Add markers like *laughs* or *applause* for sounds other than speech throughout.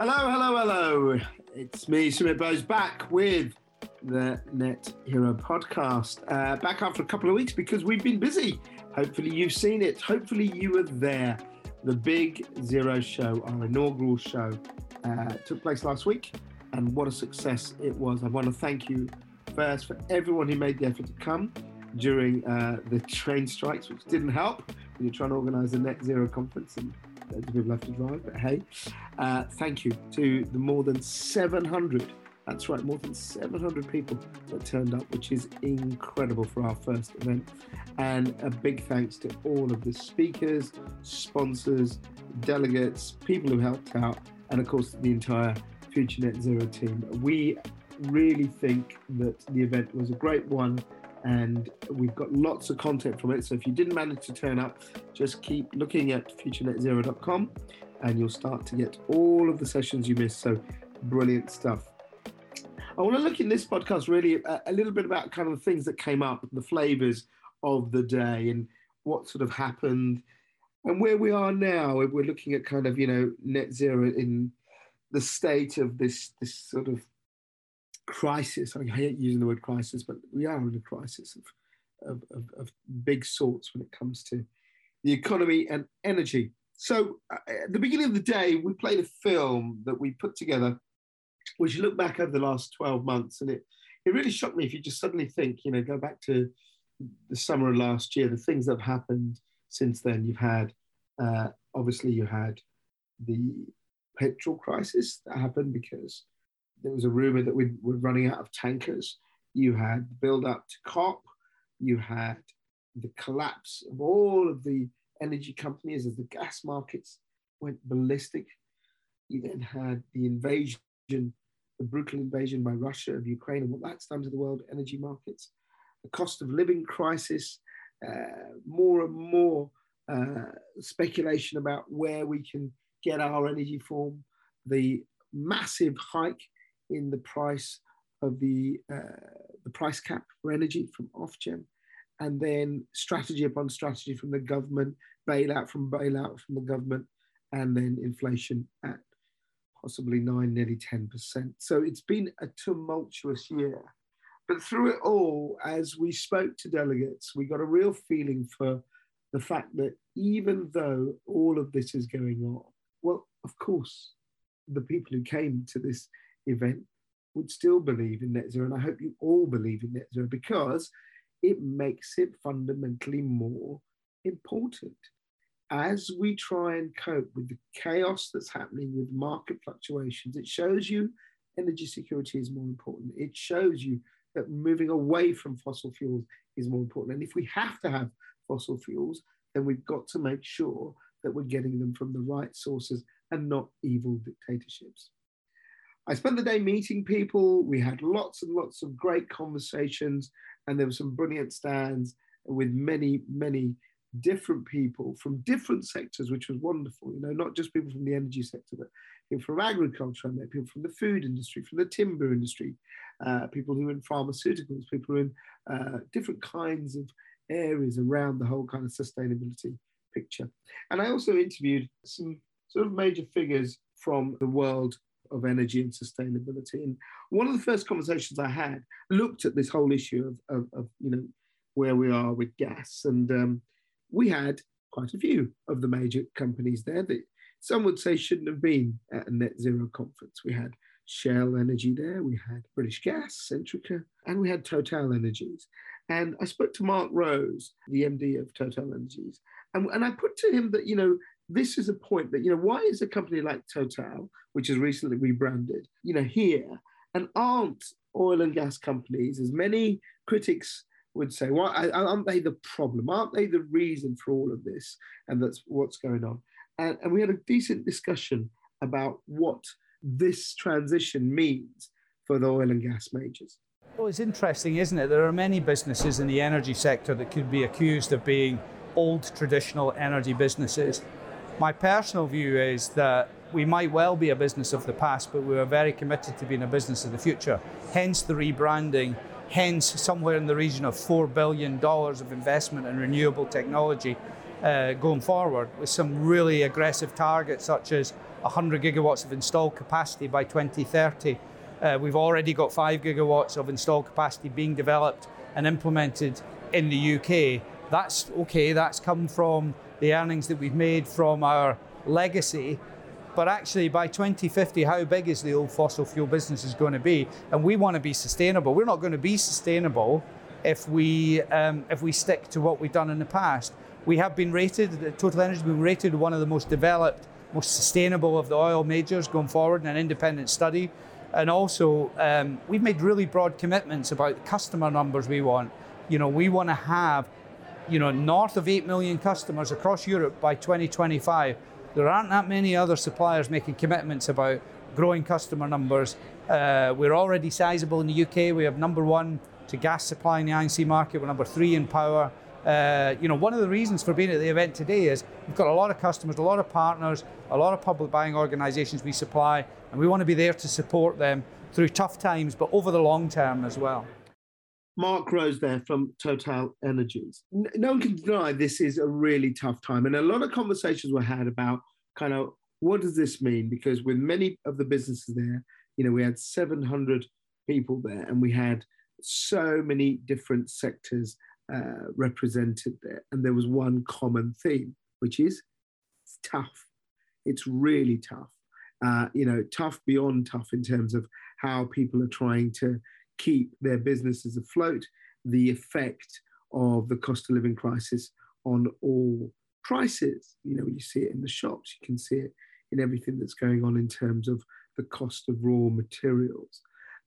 Hello, hello, hello. It's me, Sumit Bose, back with the Net Hero podcast. Uh, back after a couple of weeks because we've been busy. Hopefully, you've seen it. Hopefully, you were there. The Big Zero Show, our inaugural show, uh, took place last week, and what a success it was. I want to thank you first for everyone who made the effort to come during uh, the train strikes, which didn't help when you're trying to organize a net zero conference and of people have to drive. But hey, uh, thank you to the more than 700. That's right, more than 700 people that turned up, which is incredible for our first event. And a big thanks to all of the speakers, sponsors, delegates, people who helped out, and of course, the entire Future Net Zero team. We really think that the event was a great one and we've got lots of content from it. So if you didn't manage to turn up, just keep looking at futurenetzero.com and you'll start to get all of the sessions you missed. So brilliant stuff. I want to look in this podcast really a, a little bit about kind of the things that came up, the flavors of the day and what sort of happened and where we are now. We're looking at kind of, you know, net zero in the state of this, this sort of crisis. I hate using the word crisis, but we are in a crisis of, of, of, big sorts when it comes to the economy and energy. So, uh, at the beginning of the day, we played a film that we put together, which look back over the last 12 months. And it, it really shocked me if you just suddenly think, you know, go back to the summer of last year, the things that have happened since then. You've had, uh, obviously, you had the petrol crisis that happened because there was a rumor that we were running out of tankers. You had the build up to COP. You had the collapse of all of the energy companies as the gas markets went ballistic. You then had the invasion, the brutal invasion by Russia of Ukraine, and what that's done to the world energy markets. The cost of living crisis, uh, more and more uh, speculation about where we can get our energy from, the massive hike in the price of the, uh, the price cap for energy from Ofgem, and then strategy upon strategy from the government, bailout from bailout from the government, and then inflation at possibly nine, nearly 10%. So it's been a tumultuous year. But through it all, as we spoke to delegates, we got a real feeling for the fact that even though all of this is going on, well, of course, the people who came to this event would still believe in net zero. And I hope you all believe in net zero because it makes it fundamentally more important. As we try and cope with the chaos that's happening with market fluctuations, it shows you energy security is more important. It shows you that moving away from fossil fuels is more important. And if we have to have fossil fuels, then we've got to make sure that we're getting them from the right sources and not evil dictatorships. I spent the day meeting people. We had lots and lots of great conversations, and there were some brilliant stands with many, many different people from different sectors, which was wonderful. You know, not just people from the energy sector, but people from agriculture, I met people from the food industry, from the timber industry, uh, people who are in pharmaceuticals, people in uh, different kinds of areas around the whole kind of sustainability picture. And I also interviewed some sort of major figures from the world of energy and sustainability. And one of the first conversations I had looked at this whole issue of, of, of you know, where we are with gas. And um, we had quite a few of the major companies there that some would say shouldn't have been at a net zero conference. We had Shell Energy there, we had British Gas, Centrica, and we had Total Energies. And I spoke to Mark Rose, the MD of Total Energies, and, and I put to him that, you know, this is a point that, you know, why is a company like Total, which has recently rebranded, you know, here and aren't oil and gas companies, as many critics would say, why aren't they the problem? Aren't they the reason for all of this? And that's what's going on. And, and we had a decent discussion about what this transition means for the oil and gas majors. Well, it's interesting, isn't it? There are many businesses in the energy sector that could be accused of being old traditional energy businesses my personal view is that we might well be a business of the past, but we are very committed to being a business of the future. Hence the rebranding, hence somewhere in the region of $4 billion of investment in renewable technology uh, going forward with some really aggressive targets such as 100 gigawatts of installed capacity by 2030. Uh, we've already got 5 gigawatts of installed capacity being developed and implemented in the UK. That's okay, that's come from the earnings that we've made from our legacy. But actually, by 2050, how big is the old fossil fuel business is going to be? And we want to be sustainable. We're not going to be sustainable if we um, if we stick to what we've done in the past. We have been rated. Total Energy has been rated one of the most developed, most sustainable of the oil majors going forward in an independent study. And also, um, we've made really broad commitments about the customer numbers we want. You know, we want to have, you know, north of 8 million customers across Europe by 2025. There aren't that many other suppliers making commitments about growing customer numbers. Uh, we're already sizable in the UK. We have number one to gas supply in the I&C market. We're number three in power. Uh, you know, one of the reasons for being at the event today is we've got a lot of customers, a lot of partners, a lot of public buying organisations we supply, and we want to be there to support them through tough times, but over the long term as well. Mark Rose there from Total Energies. No one can deny this is a really tough time, and a lot of conversations were had about kind of what does this mean? Because with many of the businesses there, you know, we had 700 people there, and we had so many different sectors uh, represented there. And there was one common theme, which is it's tough. It's really tough. Uh, you know, tough beyond tough in terms of how people are trying to keep their businesses afloat, the effect of the cost of living crisis on all prices. You know, you see it in the shops, you can see it in everything that's going on in terms of the cost of raw materials.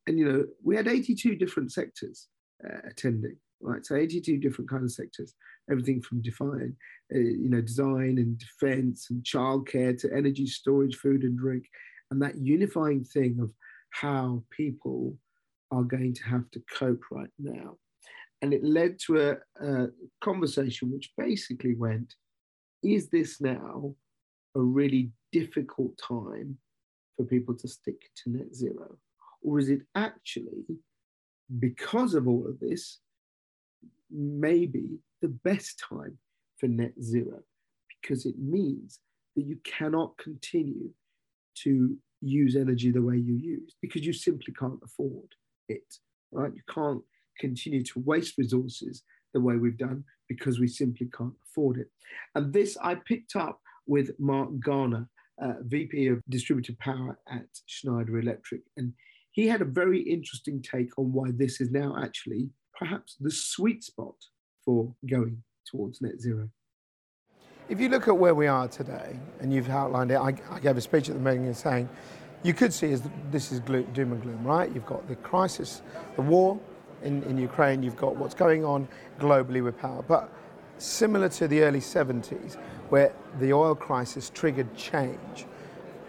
And, you know, we had 82 different sectors uh, attending right? So 82 different kind of sectors, everything from define, uh, you know, design and defense and childcare to energy storage, food and drink, and that unifying thing of how people are going to have to cope right now. And it led to a, a conversation which basically went, is this now a really difficult time for people to stick to net zero? Or is it actually because of all of this, maybe the best time for net zero because it means that you cannot continue to use energy the way you use because you simply can't afford right? You can't continue to waste resources the way we've done because we simply can't afford it. And this I picked up with Mark Garner, uh, VP of Distributed Power at Schneider Electric. And he had a very interesting take on why this is now actually perhaps the sweet spot for going towards net zero. If you look at where we are today, and you've outlined it, I, I gave a speech at the meeting saying, you could see as this is doom and gloom, right? You've got the crisis, the war in, in Ukraine, you've got what's going on globally with power. But similar to the early 70s, where the oil crisis triggered change,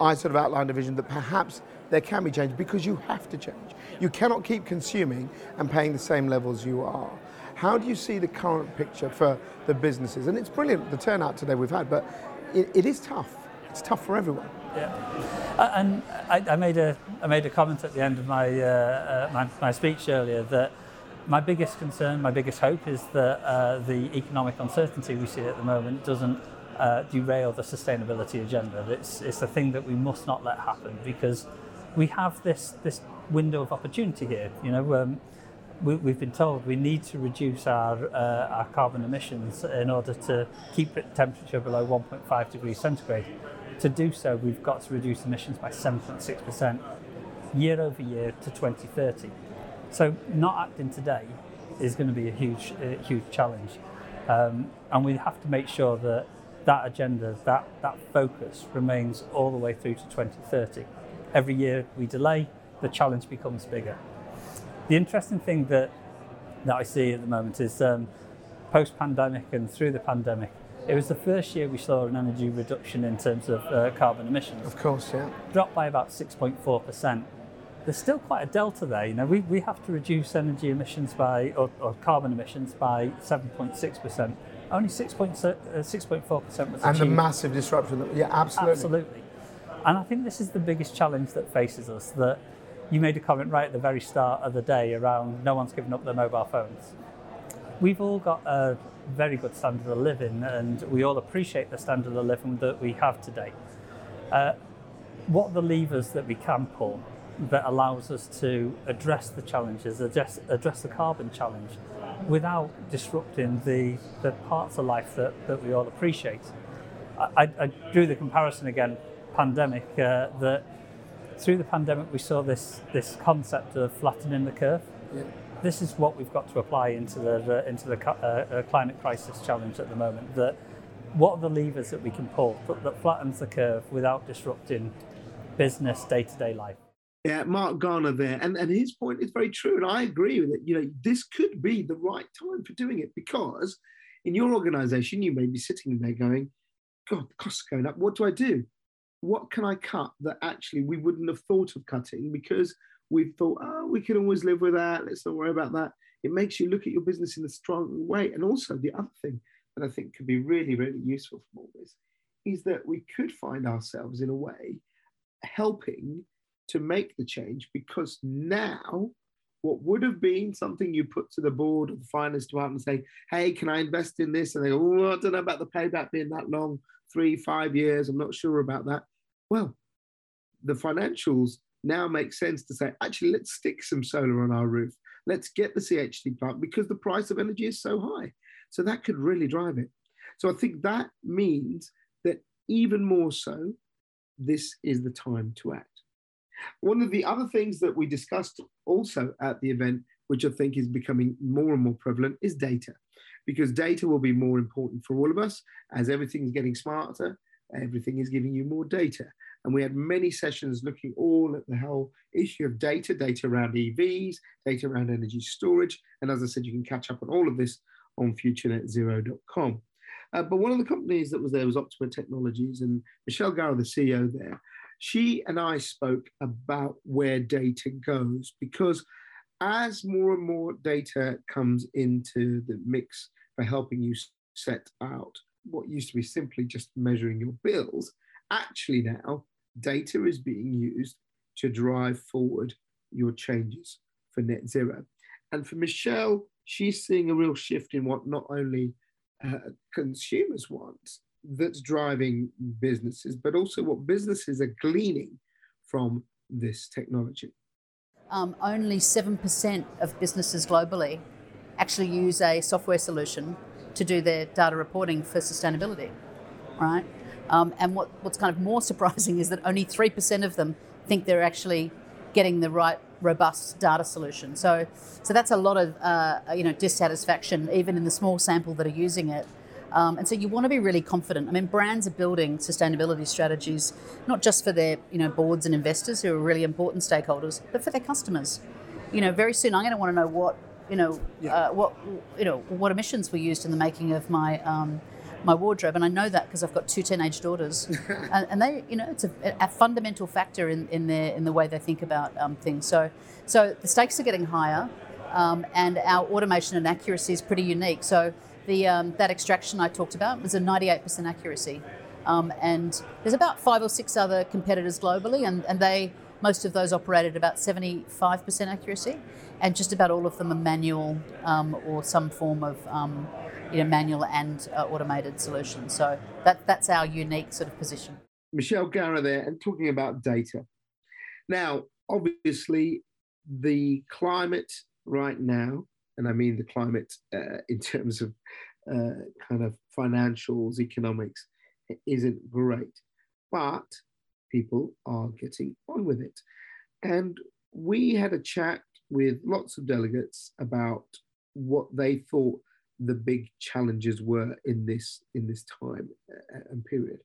I sort of outlined a vision that perhaps there can be change because you have to change. You cannot keep consuming and paying the same levels you are. How do you see the current picture for the businesses? And it's brilliant, the turnout today we've had, but it, it is tough. It's tough for everyone. Yeah, uh, and I, I, made a I made a comment at the end of my, uh, uh, my, my speech earlier that my biggest concern, my biggest hope is that uh, the economic uncertainty we see at the moment doesn't uh, derail the sustainability agenda. It's, it's a thing that we must not let happen because we have this this window of opportunity here. You know, um, we, have been told we need to reduce our uh, our carbon emissions in order to keep the temperature below 1.5 degrees centigrade. To do so, we've got to reduce emissions by 7.6% year over year to 2030. So, not acting today is going to be a huge, a huge challenge, um, and we have to make sure that that agenda, that that focus, remains all the way through to 2030 every year we delay, the challenge becomes bigger. The interesting thing that that I see at the moment is um, post-pandemic and through the pandemic, it was the first year we saw an energy reduction in terms of uh, carbon emissions. Of course, yeah. Dropped by about 6.4%. There's still quite a delta there. You know, we, we have to reduce energy emissions by, or, or carbon emissions by 7.6%. Only 6.4% uh, was And achieved. the massive disruption. That, yeah, absolutely. Absolutely. And I think this is the biggest challenge that faces us that you made a comment right at the very start of the day around no one's given up their mobile phones. We've all got a very good standard of living and we all appreciate the standard of living that we have today. Uh, what are the levers that we can pull that allows us to address the challenges, address, address the carbon challenge without disrupting the, the parts of life that, that we all appreciate. I, I drew the comparison again, pandemic, uh, that through the pandemic we saw this, this concept of flattening the curve. Yeah. This is what we've got to apply into the, into the uh, uh, climate crisis challenge at the moment. That what are the levers that we can pull that flattens the curve without disrupting business day to day life? Yeah, Mark Garner there, and and his point is very true, and I agree with it. You know, this could be the right time for doing it because in your organisation you may be sitting there going, "God, the costs going up. What do I do? What can I cut that actually we wouldn't have thought of cutting because we've thought, oh, we can always live with that. Let's not worry about that." It makes you look at your business in a strong way, and also the other thing that I think could be really, really useful from all this is that we could find ourselves in a way helping to make the change because now what would have been something you put to the board of the finance department saying, hey, can I invest in this? And they go, oh, I don't know about the payback being that long, three, five years, I'm not sure about that. Well, the financials now makes sense to say, actually, let's stick some solar on our roof. Let's get the CHP plant because the price of energy is so high. So that could really drive it. So I think that means that even more so, this is the time to act. One of the other things that we discussed also at the event, which I think is becoming more and more prevalent, is data. Because data will be more important for all of us as everything is getting smarter, everything is giving you more data. And we had many sessions looking all at the whole issue of data, data around EVs, data around energy storage. And as I said, you can catch up on all of this on futurenetzero.com. Uh, but one of the companies that was there was Optima Technologies, and Michelle Garrow, the CEO there, she and I spoke about where data goes because as more and more data comes into the mix for helping you set out what used to be simply just measuring your bills, actually now data is being used to drive forward your changes for net zero. And for Michelle, she's seeing a real shift in what not only uh, consumers want, that's driving businesses, but also what businesses are gleaning from this technology. Um, only 7% of businesses globally actually use a software solution to do their data reporting for sustainability, right? Um, and what, what's kind of more *laughs* surprising is that only 3% of them think they're actually getting the right robust data solution. So, so that's a lot of uh, you know dissatisfaction, even in the small sample that are using it. Um, and so you want to be really confident. I mean, brands are building sustainability strategies not just for their you know boards and investors who are really important stakeholders, but for their customers. You know, very soon I'm going to want to know what you know yeah. uh, what you know what emissions were used in the making of my um, my wardrobe, and I know that because I've got two teenage daughters, *laughs* and, and, they, you know, it's a, a, fundamental factor in, in their in the way they think about um, things. So, so the stakes are getting higher, um, and our automation and accuracy is pretty unique. So, the um, that extraction I talked about was a 98% accuracy, um, and there's about five or six other competitors globally, and, and they most of those operate at about 75% accuracy, and just about all of them are manual um, or some form of um, you know, manual and uh, automated solution. So that, that's our unique sort of position. Michelle Garrow there, and talking about data. Now, obviously, the climate right now, and I mean the climate uh, in terms of uh, kind of financials, economics, isn't great, but people are getting on with it. And we had a chat with lots of delegates about what they thought the big challenges were in this in this time uh, and period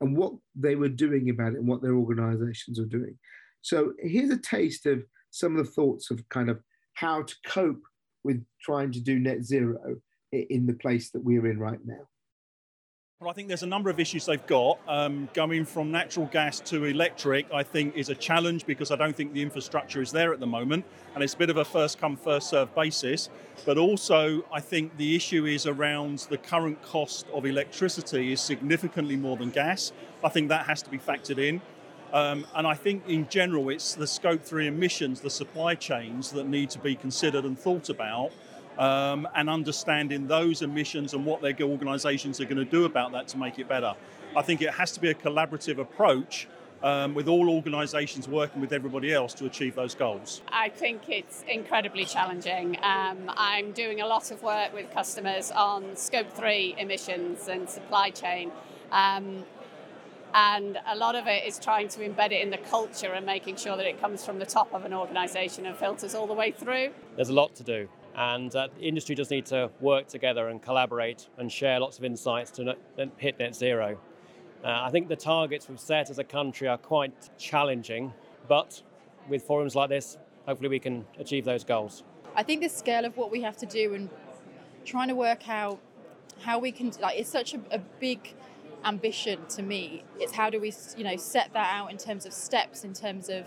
and what they were doing about it and what their organizations are doing so here's a taste of some of the thoughts of kind of how to cope with trying to do net zero in the place that we're in right now well, I think there's a number of issues they've got. Um, going from natural gas to electric, I think, is a challenge because I don't think the infrastructure is there at the moment, and it's a bit of a first come, first serve basis. But also, I think the issue is around the current cost of electricity is significantly more than gas. I think that has to be factored in. Um, and I think in general, it's the scope three emissions, the supply chains that need to be considered and thought about um, and understanding those emissions and what their organisations are going to do about that to make it better. I think it has to be a collaborative approach um, with all organisations working with everybody else to achieve those goals? I think it's incredibly challenging. Um, I'm doing a lot of work with customers on scope three emissions and supply chain. Um, and a lot of it is trying to embed it in the culture and making sure that it comes from the top of an organisation and filters all the way through. There's a lot to do, and uh, the industry does need to work together and collaborate and share lots of insights to hit net zero. Uh, I think the targets we've set as a country are quite challenging, but with forums like this, hopefully we can achieve those goals. I think the scale of what we have to do and trying to work out how we can, like, it's such a, a big ambition to me. It's how do we, you know, set that out in terms of steps, in terms of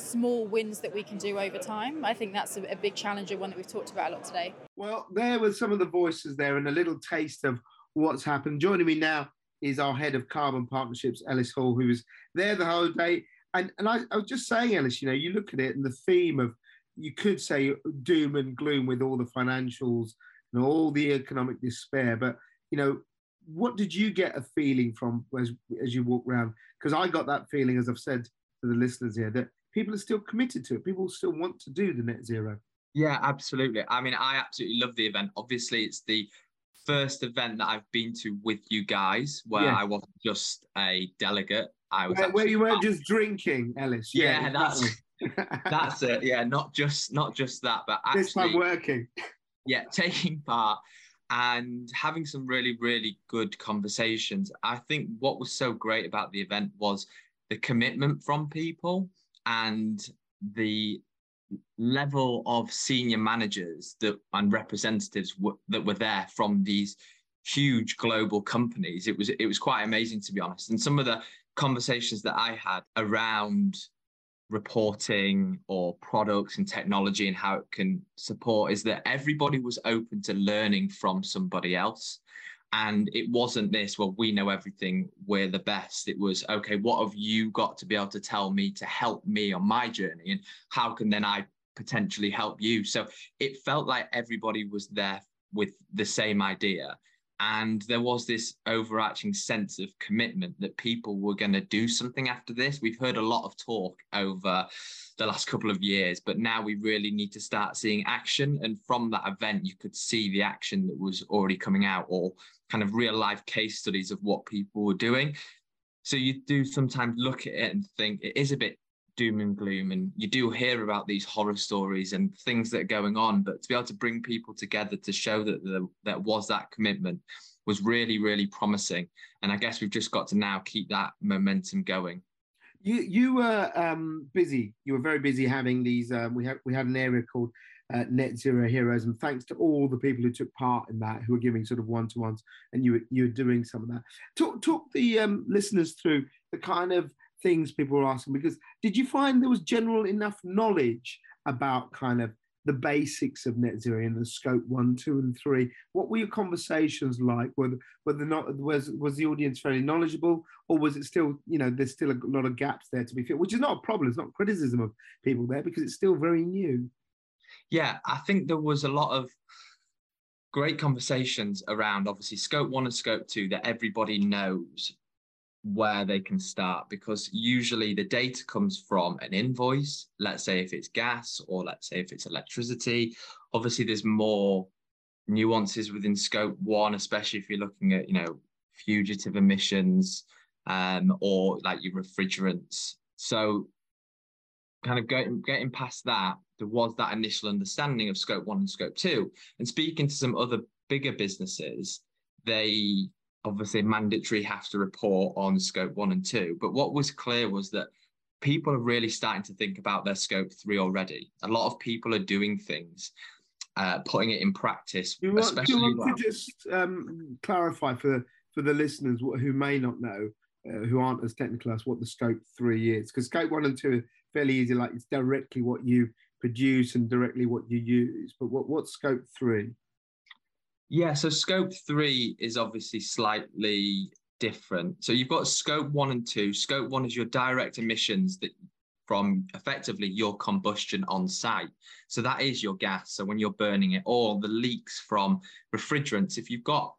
small wins that we can do over time. I think that's a, a big challenge and one that we've talked about a lot today. Well, there were some of the voices there and a little taste of what's happened. Joining me now is our head of carbon partnerships, Ellis Hall, who was there the whole day. And, and I, I was just saying, Ellis, you know, you look at it and the theme of, you could say doom and gloom with all the financials and all the economic despair. But, you know, what did you get a feeling from as, as you walk around? Because I got that feeling, as I've said to the listeners here, that people are still committed to it. People still want to do the net zero. Yeah, absolutely. I mean, I absolutely love the event. Obviously, it's the first event that I've been to with you guys where yeah. I wasn't just a delegate. I was where, where you weren't just drinking, Ellis. Yeah, yeah that's that's it. Yeah, not just not just that, but actually this time working. Yeah, *laughs* taking part and having some really really good conversations. I think what was so great about the event was the commitment from people and the level of senior managers that and representatives w- that were there from these huge global companies it was it was quite amazing to be honest. And some of the conversations that i had around reporting or products and technology and how it can support is that everybody was open to learning from somebody else and it wasn't this well we know everything we're the best. It was okay what have you got to be able to tell me to help me on my journey? And how can then i potentially help you? So it felt like everybody was there with the same idea. And there was this overarching sense of commitment that people were going to do something after this. We've heard a lot of talk over the last couple of years but now we really need to start seeing action. And from that event you could see the action that was already coming out or kind of real life case studies of what people were doing. So you do sometimes look at it and think it is a bit doom and gloom and you do hear about these horror stories and things that are going on but to be able to bring people together to show that there, that was that commitment was really really promising. And i guess we've just got to now keep that momentum going you you were um, busy. You were very busy having these um, we had we had an area called uh, net zero heroes and thanks to all the people who took part in that who were giving sort of one-to-ones and you were, you were doing some of that. Talk talk the um, listeners through the kind of things people were asking because did you find there was general enough knowledge about kind of the basics of net zero in the scope one, two, and three. What were your conversations like? Were were not was was the audience fairly knowledgeable, or was it still you know there's still a lot of gaps there to be filled, which is not a problem. It's not criticism of people there because it's still very new. Yeah, I think there was a lot of great conversations around obviously scope one and scope two that everybody knows where they can start because usually the data comes from an invoice let's say if it's gas or let's say if it's electricity. Obviously there's more nuances within scope one especially if you're looking at you know fugitive emissions um, or like your refrigerants. So kind of getting, getting past that there was that initial understanding of scope one and scope two. And speaking to some other bigger businesses they obviously mandatory have to report on scope one and two. But what was clear was that people are really starting to think about their scope three already. A lot of people are doing things, uh, putting it in practice. Do you want, especially do you want to just um, clarify for for the listeners who may not know, uh, who aren't as technical as what the scope three is? Because scope one and two are fairly easy, like it's directly what you produce and directly what you use. But what what's scope three? Yeah, so scope three is obviously slightly different. So you've got scope one and two. Scope one is your direct emissions that from effectively your combustion on site. So that is your gas. So when you're burning it, or the leaks from refrigerants. If you've got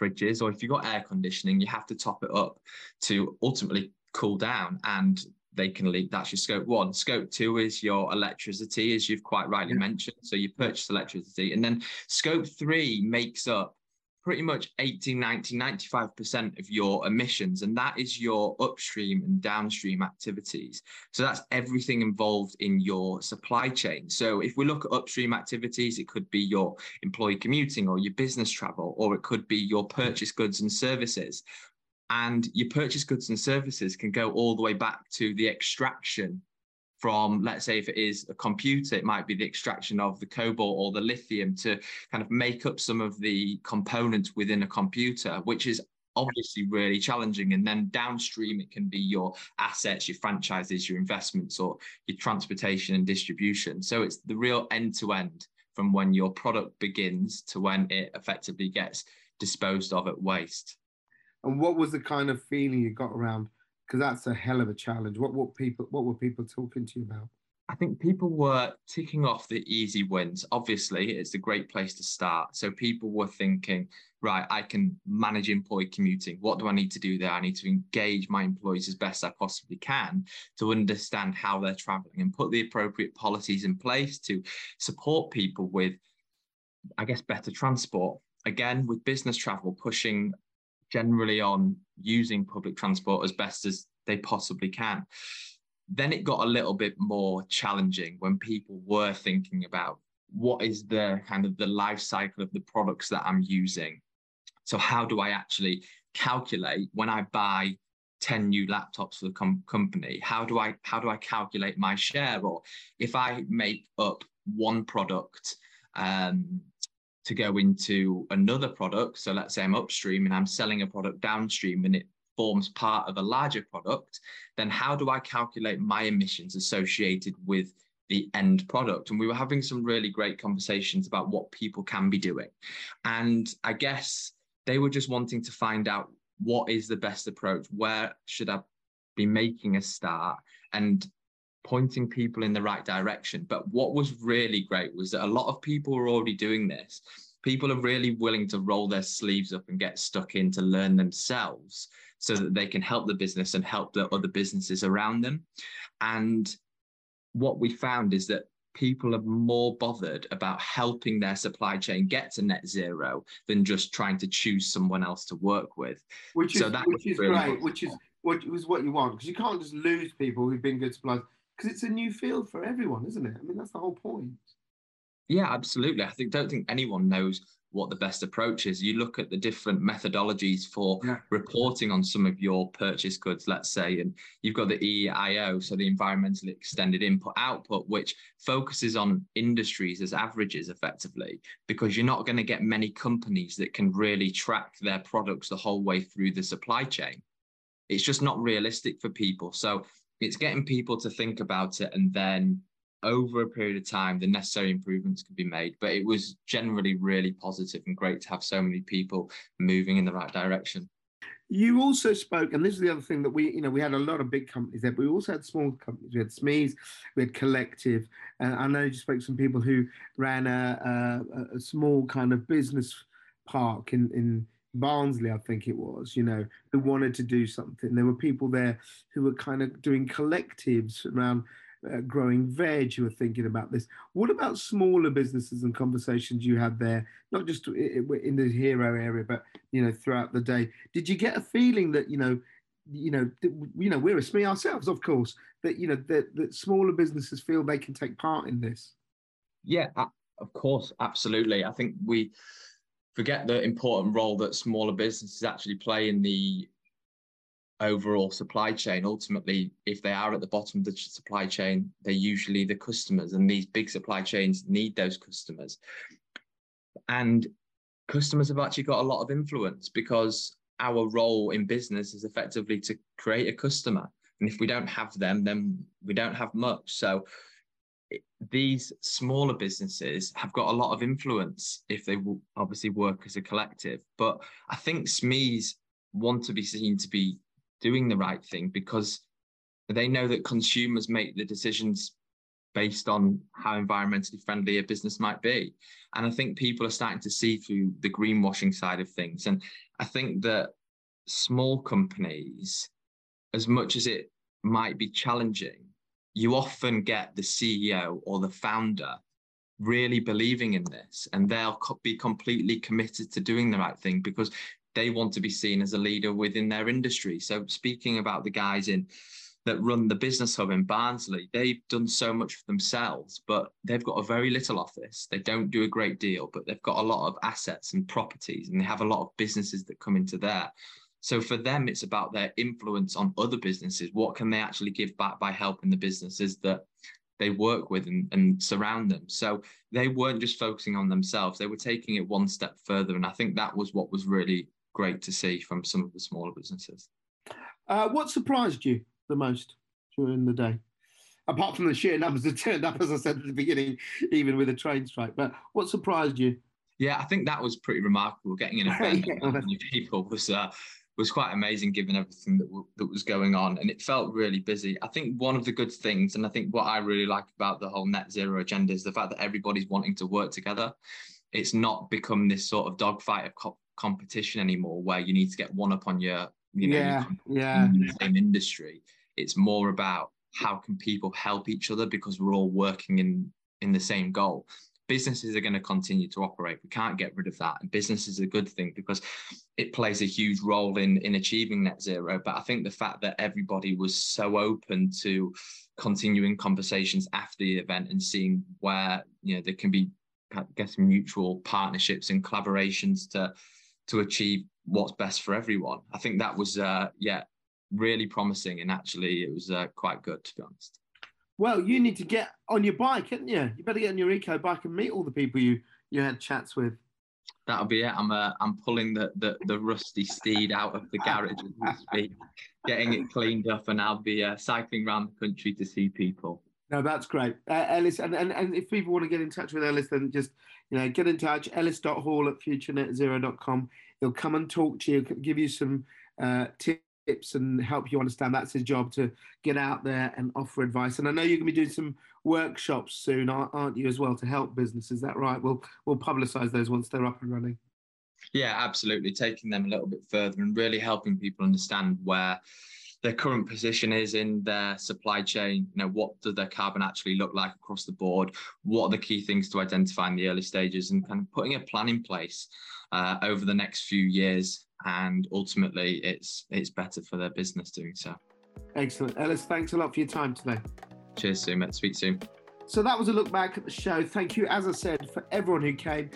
fridges or if you've got air conditioning, you have to top it up to ultimately cool down and they can leak. That's your scope one. Scope two is your electricity, as you've quite rightly yeah. mentioned. So you purchase electricity. And then scope three makes up pretty much 80, 90, 95% of your emissions. And that is your upstream and downstream activities. So that's everything involved in your supply chain. So if we look at upstream activities, it could be your employee commuting or your business travel, or it could be your purchase goods and services. And your purchase goods and services can go all the way back to the extraction from, let's say, if it is a computer, it might be the extraction of the cobalt or the lithium to kind of make up some of the components within a computer, which is obviously really challenging. And then downstream, it can be your assets, your franchises, your investments, or your transportation and distribution. So it's the real end to end from when your product begins to when it effectively gets disposed of at waste. And what was the kind of feeling you got around? Because that's a hell of a challenge. What what people what were people talking to you about? I think people were ticking off the easy wins. Obviously, it's a great place to start. So people were thinking, right, I can manage employee commuting. What do I need to do there? I need to engage my employees as best I possibly can to understand how they're traveling and put the appropriate policies in place to support people with, I guess, better transport. Again, with business travel, pushing generally on using public transport as best as they possibly can. Then it got a little bit more challenging when people were thinking about what is the kind of the life cycle of the products that I'm using. So how do I actually calculate when I buy 10 new laptops for the com- company how do i how do i calculate my share or if i make up one product um, to go into another product. So let's say I'm upstream and I'm selling a product downstream and it forms part of a larger product, then how do I calculate my emissions associated with the end product? And we were having some really great conversations about what people can be doing. And I guess they were just wanting to find out what is the best approach? Where should I be making a start? And pointing people in the right direction. But what was really great was that a lot of people were already doing this. People are really willing to roll their sleeves up and get stuck in to learn themselves so that they can help the business and help the other businesses around them. And what we found is that people are more bothered about helping their supply chain get to net zero than just trying to choose someone else to work with. Which is, so which is really great, which is what was what you want because you can't just lose people who've been good suppliers because it's a new field for everyone, isn't it? I mean, that's the whole point. Yeah, absolutely. I think don't think anyone knows what the best approach is. You look at the different methodologies for yeah. reporting on some of your purchase goods, let's say, and you've got the EIO, so the environmentally extended input output, which focuses on industries as averages effectively, because you're not going to get many companies that can really track their products the whole way through the supply chain. It's just not realistic for people. So it's getting people to think about it and then over a period of time the necessary improvements can be made. But it was generally really positive and great to have so many people moving in the right direction. You also spoke and this is the other thing that we you know we had a lot of big companies there but we also had small companies. We had smes we had collective and i know you spoke to some people who ran a, a, a small kind of business park in in Barnsley, I think it was, you know, who wanted to do something. There were people there who were kind of doing collectives around uh, growing veg who were thinking about this. What about smaller businesses and conversations you had there, not just in the hero area, but you know throughout the day? Did you get a feeling that you know, you know, you know, we're a SME ourselves, of course, that you know that, that smaller businesses feel they can take part in this? Yeah, of course, absolutely. I think we forget the important role that smaller businesses actually play in the overall supply chain. Ultimately, if they are at the bottom of the supply chain, they're usually the customers, and these big supply chains need those customers. And customers have actually got a lot of influence because our role in business is effectively to create a customer. And if we don't have them, then we don't have much. So these smaller businesses have got a lot of influence if they will obviously work as a collective. But I think SMEs want to be seen to be doing the right thing because they know that consumers make the decisions based on how environmentally friendly a business might be. And I think people are starting to see through the greenwashing side of things. And I think that small companies as much as it might be challenging, you often get the CEO or the founder really believing in this and they'll be completely committed to doing the right thing because they want to be seen as a leader within their industry. So speaking about the guys in that run the business hub in Barnsley, they've done so much for themselves, but they've got a very little office. They don't do a great deal, but they've got a lot of assets and properties and they have a lot of businesses that come into there. So for them, it's about their influence on other businesses. What can they actually give back by helping the businesses that they work with and, and surround them? So they weren't just focusing on themselves, they were taking it one step further. And I think that was what was really great to see from some of the smaller businesses. Uh, what surprised you the most during the day? Apart from the sheer numbers that *laughs* turned up, as I said at the beginning, even with a train strike. But what surprised you? Yeah, I think that was pretty remarkable. Getting *laughs* an event yeah. many people was uh, was quite amazing, given everything that w- that was going on, and it felt really busy. I think one of the good things, and I think what I really like about the whole net zero agenda, is the fact that everybody's wanting to work together. It's not become this sort of dogfight of co- competition anymore, where you need to get one up on your, you know, yeah, yeah, in the same industry. It's more about how can people help each other because we're all working in in the same goal. Businesses are going to continue to operate. We can't get rid of that. And business is a good thing because it plays a huge role in in achieving net zero. But I think the fact that everybody was so open to continuing conversations after the event and seeing where you know there can be getting mutual partnerships and collaborations to to achieve what's best for everyone. I think that was uh, yeah really promising, and actually it was uh, quite good to be honest. Well, you need to get on your bike, hadn't you? You better get on your eco bike and meet all the people you you had chats with. That'll be it. I'm uh, I'm pulling the, the the rusty steed out of the garage as we speak, getting it cleaned up, and I'll be uh, cycling around the country to see people. No, that's great, uh, Ellis. And, and and if people want to get in touch with Ellis, then just you know get in touch. Ellis.hall at futurenetzero.com. He'll come and talk to you, give you some uh, tips tips and help you understand that's his job to get out there and offer advice. And I know you're going to be doing some workshops soon, aren't you, as well, to help businesses? Is that right? We'll we'll publicise those once they're up and running. Yeah, absolutely. Taking them a little bit further and really helping people understand where their current position is in their supply chain. You know, what does their carbon actually look like across the board? What are the key things to identify in the early stages, and kind of putting a plan in place uh, over the next few years and ultimately it's it's better for their business doing so. Excellent. Ellis, thanks a lot for your time today. Cheers, Sumit. Speak soon. So that was a look back at the show. Thank you, as I said, for everyone who came.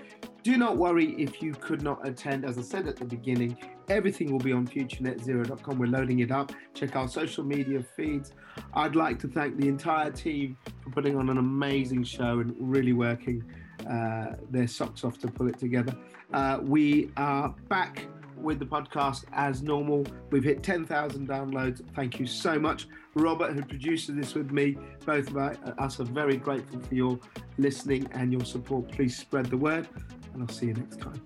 Do not worry if you could not attend. As I said at the beginning, everything will be on futurenetzero.com. We're loading it up. Check our social media feeds. I'd like to thank the entire team for putting on an amazing show and really working uh, their socks off to pull it together. Uh, we are back with the podcast as normal. We've hit 10,000 downloads. Thank you so much. Robert, who produces this with me, both of us are very grateful for your listening and your support. Please spread the word, and I'll see you next time.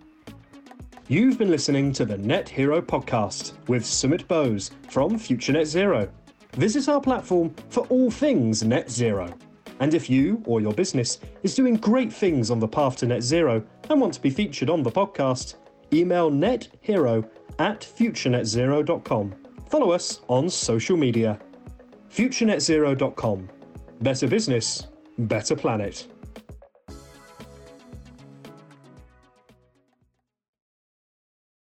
You've been listening to the Net Hero podcast with Sumit Bose from Future Net Zero. Visit our platform for all things net zero. And if you or your business is doing great things on the path to net zero and want to be featured on the podcast, email nethero at futurenetzero.com. Follow us on social media. futurenetzero.com. Better business, better planet.